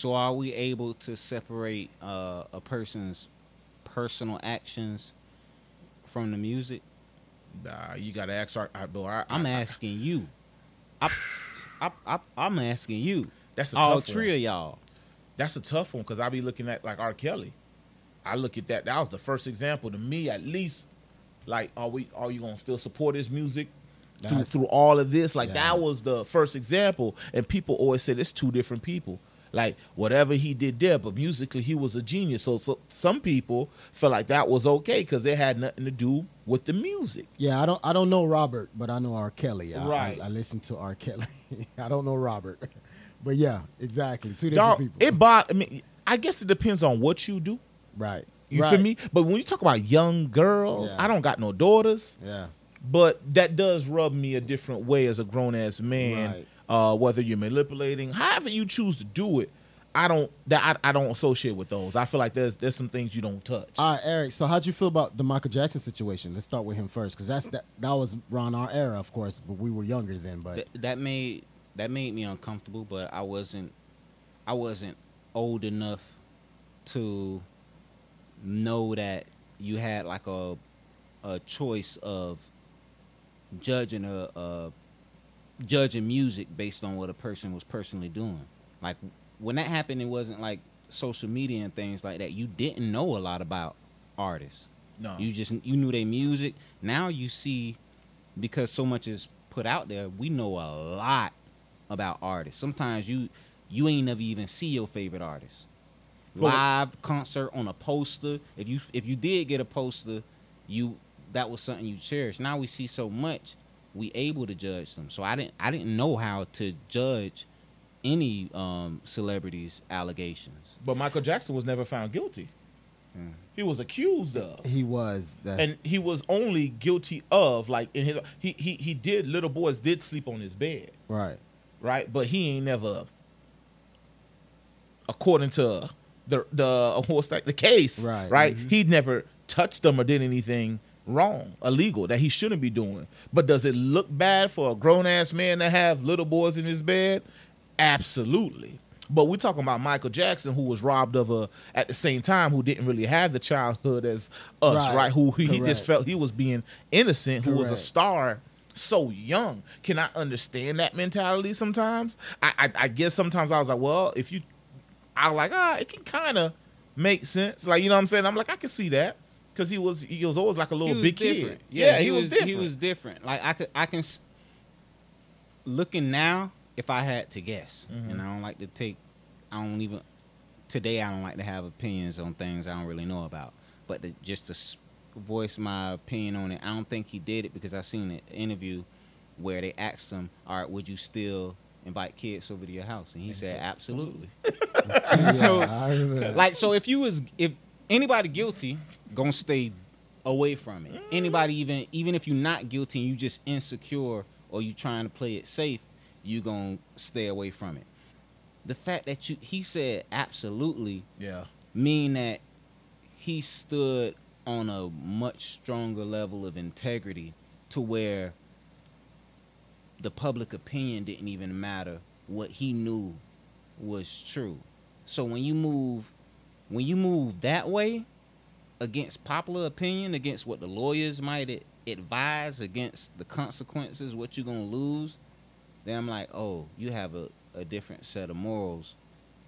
So are we able to separate uh, a person's personal actions from the music? Nah, you gotta ask our. I, bro, I, I'm I- asking you. I, I, I, I'm asking you. That's a all tough three one. of y'all. That's a tough one because I be looking at like R. Kelly. I look at that. That was the first example to me, at least. Like, are we? Are you gonna still support his music through through all of this? Like, Yeah. that was the first example, and people always said it's two different people. Like whatever he did there, but musically he was a genius. So, so some people felt like that was okay because it had nothing to do with the music. Yeah, I don't I don't know Robert, but I know R. Kelly. I, Right. I, I listen to R. Kelly. I don't know Robert, but yeah, exactly. Two different Dog, people. it bought. I mean, I guess it depends on what you do. right. You right. feel me? But when you talk about young girls, Yeah. I don't got no daughters. Yeah. but that does rub me a different way as a grown ass man. Right. Uh, whether you're manipulating, however you choose to do it, I don't that I, I don't associate with those. I feel like there's there's some things you don't touch. All right, Eric. So, how'd you feel about the Michael Jackson situation? Let's start with him first, because that's that. That was around our era, of course, but we were younger then. But Th- that made that made me uncomfortable, but I wasn't I wasn't old enough to know that you had like a a choice of judging a, a judging music based on what a person was personally doing. Like when that happened, it wasn't like social media and things like that. You didn't know a lot about artists. no, You just you knew their music. Now you see because so much is put out there, we know a lot about artists. Sometimes you you ain't never even see your favorite artist. Live concert on a poster. If you if you did get a poster, you that was something you cherished. Now we see so much, we able to judge them. So I didn't I didn't know how to judge any um celebrities allegations. but Michael Jackson was never found guilty. He was accused of, he was. That's, and he was only guilty of like in his he he he did little boys did sleep on his bed, right. right? But he ain't never, according to the the what's that the case, Right. Right? He never touched them or did anything wrong, illegal that he shouldn't be doing. But does it look bad for a grown ass man to have little boys in his bed? Absolutely. But we're talking about Michael Jackson, who was robbed of a at the same time, who didn't really have the childhood as us, Right. right? Who he, he just felt he was being innocent, who was a star so young. Can I understand that mentality sometimes? I, I I guess sometimes I was like, well, if you I was like, ah, it can kind of make sense. Like, you know what I'm saying? I'm like, I can see that. Cause he was he was always like a little He big different. kid. Yeah, he, was, was different. He was different. Like I could, I can. s- Looking now, if I had to guess, Mm-hmm. and I don't like to take, I don't even. Today, I don't like to have opinions on things I don't really know about. But to, just to voice my opinion on it, I don't think he did it because I seen an interview where they asked him, "All right, would you still invite kids over to your house?" And he said, "Absolutely." so, Yeah, I remember that. like so if you was if anybody guilty gonna stay away from it mm. anybody even even if you're not guilty and you just insecure or you trying to play it safe you gonna stay away from it the fact that you he said absolutely yeah. mean that he stood on a much stronger level of integrity to where the public opinion didn't even matter what he knew was true. So when you move when you move that way against popular opinion, against what the lawyers might advise, against the consequences, what you're gonna lose, then I'm like, oh, you have a, a different set of morals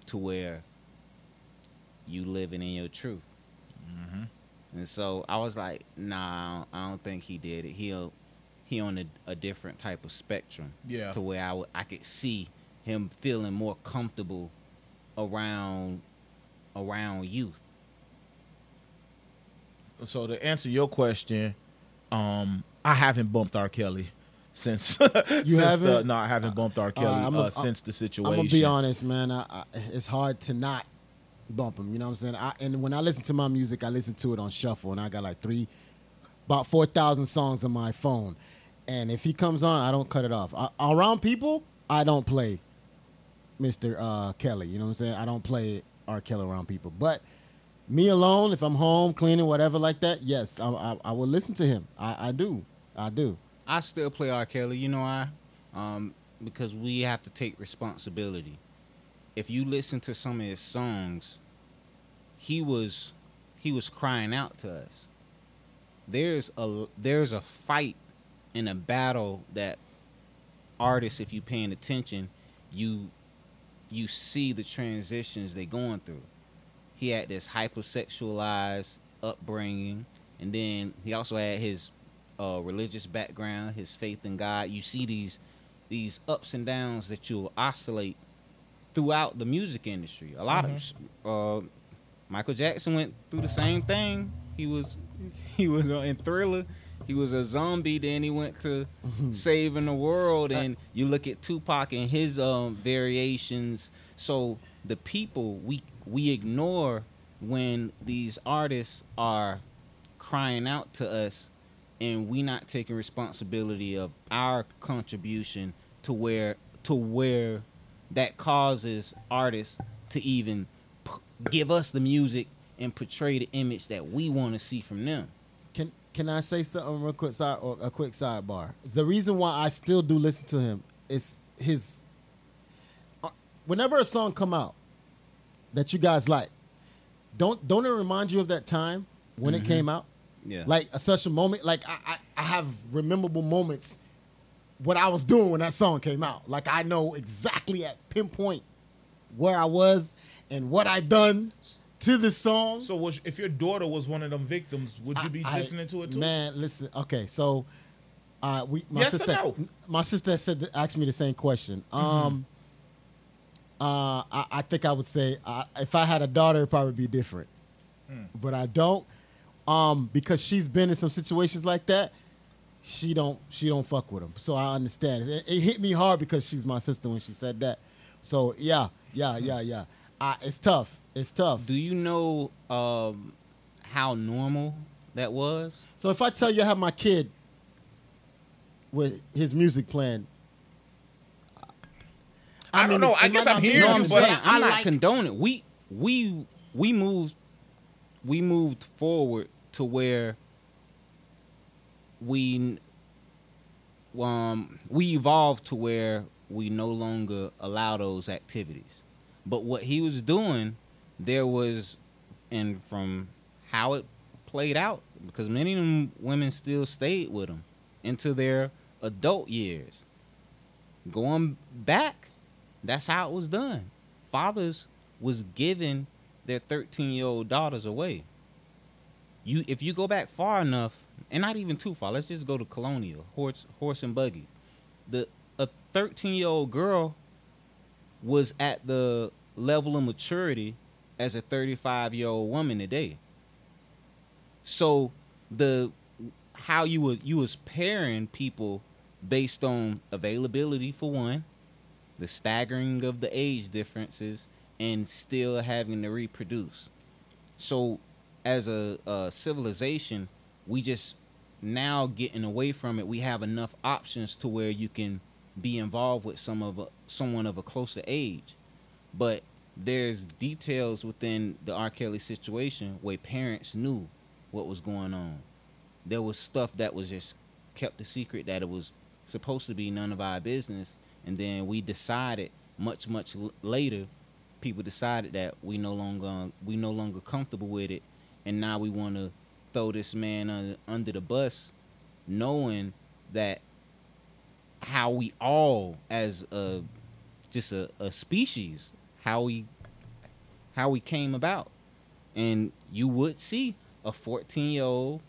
to where you living in your truth. Mm-hmm. And so I was like, nah, I don't think he did it. He'll he on a, a different type of spectrum. Yeah. To where I I could see him feeling more comfortable around around youth. So to answer your question, um, I haven't bumped R. Kelly since. since haven't? no, I haven't bumped R. Kelly I'm uh, a- since the situation. I'm gonna be honest, man. I, I, it's hard to not bump him. You know what I'm saying? I, and when I listen to my music, I listen to it on shuffle, and I got like three, about four thousand songs on my phone. And if he comes on, I don't cut it off. I, around people, I don't play Mr. Uh, Kelly. You know what I'm saying? I don't play R. Kelly around people. But me alone, if I'm home cleaning, whatever like that, yes, I, I, I will listen to him. I, I do. I do. I still play R. Kelly, you know why? Um, because we have to take responsibility. if you listen to some of his songs, he was he was crying out to us. There's a there's a fight and a battle that artists, if you paying attention, you you see the transitions they're going through. He had this hypersexualized upbringing, and then he also had his uh, religious background, his faith in God. You see these these ups and downs that you'll oscillate throughout the music industry. A lot of uh, Michael Jackson went through the same thing. He was he was in Thriller. He was a zombie. Then he went to saving the world. And you look at Tupac and his um, variations. So the people we we ignore when these artists are crying out to us, and we not taking responsibility of our contribution to where to where that causes artists to even p- give us the music and portray the image that we want to see from them. Can I say something real quick side or a quick sidebar? The reason why I still do listen to him is his. uh, Whenever a song come out that you guys like, don't don't it remind you of that time when it came out? Yeah. Like a such a moment. Like I, I I have rememberable moments what I was doing when that song came out. Like I know exactly at pinpoint where I was and what I done to the song. So was, if your daughter was one of them victims, would you be I- listening to it too? Man, listen. Okay, so uh, we my Yes or sister no? my sister said asked me the same question. Mm-hmm. Um, uh, I, I think I would say uh, if I had a daughter, it'd probably be different, Hmm. but I don't. Um, because she's been in some situations like that. She don't she don't fuck with him, so I understand. It, it hit me hard because she's my sister when she said that. So yeah, yeah, yeah, yeah. I, it's tough. It's tough. Do you know um, how normal that was? So if I tell you I have my kid with his music playing, I, don't mean, know. I guess I'm hearing No, you, I'm but saying I I'm not like- condoning. We we we moved we moved forward to where we um we evolved to where we no longer allow those activities. But what he was doing, there was, and from how it played out, because many of them women still stayed with him into their adult years. Going back, that's how it was done. Fathers was giving their 13 year old daughters away. You, if you go back far enough, and not even too far, let's just go to colonial horse, horse and buggy. The a 13 year old girl was at the level of maturity as a 35 year old woman today. So the how you were you was pairing people based on availability for one, the staggering of the age differences, and still having to reproduce. So as a, a civilization, we just now getting away from it. We have enough options to where you can be involved with some of a, someone of a closer age, but there's details within the R. Kelly situation where parents knew what was going on. There was stuff that was just kept a secret that it was supposed to be none of our business, and then we decided much much l- later, people decided that we no longer we no longer comfortable with it, and now we want to throw this man under, under the bus, knowing that how we all as a just a, a species how we how we came about and you would see a 14 year old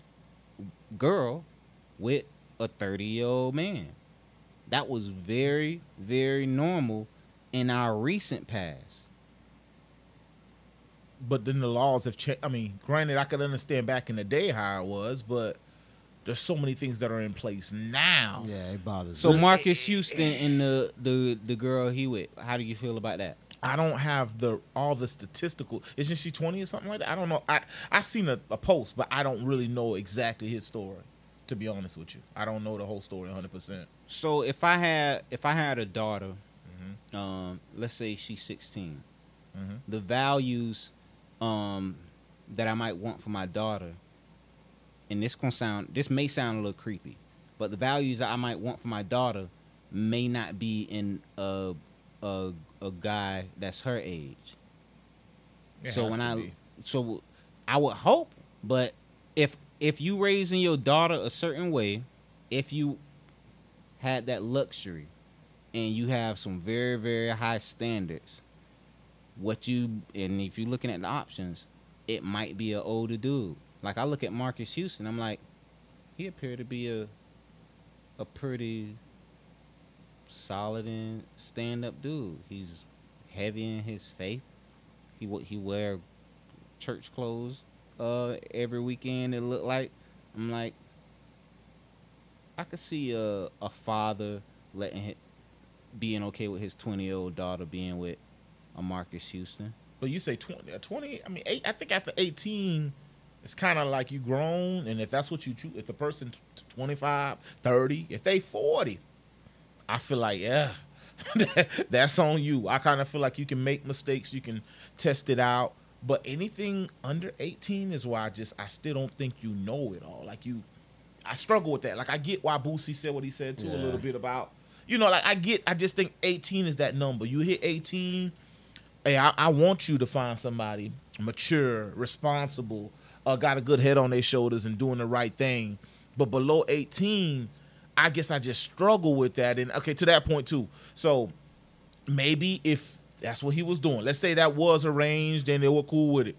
girl with a 30 year old man that was very very normal in our recent past but then the laws have changed. I mean, granted, I could understand back in the day how it was, but there's so many things that are in place now. yeah, it bothers me. so me. marcus houston and the the the girl he with how do you feel about that I don't have the all the statistical. Isn't she 20 or something like that? I don't know. I I seen a, a post, but I don't really know exactly his story. To be honest with you, I don't know the whole story 100. percent so if i had if i had a daughter um let's say she's 16 Mhm. the values um that i might want for my daughter and this gonna sound this may sound a little creepy but the values that i might want for my daughter may not be in a a a guy that's her age. It so when I be. so I would hope, but if if you raising your daughter a certain way, if you had that luxury and you have some very very high standards, what you and if you're looking at the options, it might be an older dude. Like I look at Marcus Houston, I'm like, he appeared to be a a pretty solid and stand up dude. He's heavy in his faith. He he wear church clothes uh every weekend. It looked like I'm like I could see a a father letting him being okay with his 20 year old daughter being with a Marcus Houston. But you say 20, uh, 20 I mean, eight, I think after 18, it's kind of like you grown. And if that's what you choose, if the person t- t- 25, 30, if they 40, I feel like, yeah, that's on you. I kind of feel like you can make mistakes, you can test it out. But anything under 18 is why I just, I still don't think you know it all. Like you, I struggle with that. Like I get why Boosie said what he said too, a little bit about, you know, like I get, I just think 18 is that number. You hit 18, hey, I, I want you to find somebody mature, responsible, uh, got a good head on their shoulders and doing the right thing. But below 18, I guess I just struggle with that. And okay, to that point too. So maybe if that's what he was doing, let's say that was arranged and they were cool with it.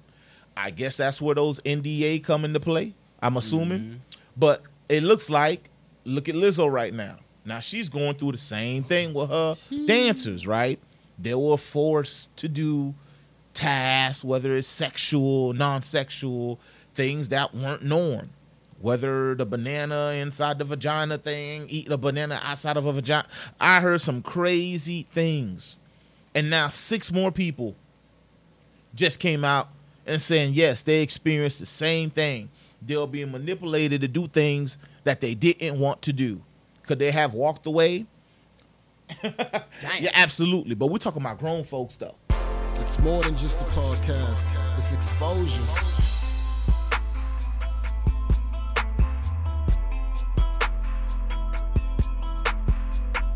I guess that's where those NDA come into play. I'm assuming. Mm-hmm. But it looks like, look at Lizzo right now. Now she's going through the same thing with her dancers, right? They were forced to do tasks, whether it's sexual, non-sexual, things that weren't norm. Whether the banana inside the vagina thing, eating a banana outside of a vagina. I heard some crazy things. And now six more people just came out and saying yes, they experienced the same thing. They're being manipulated to do things that they didn't want to do. Could they have walked away? Yeah, absolutely. But we're talking about grown folks though. It's more than just a podcast. It's Xposure.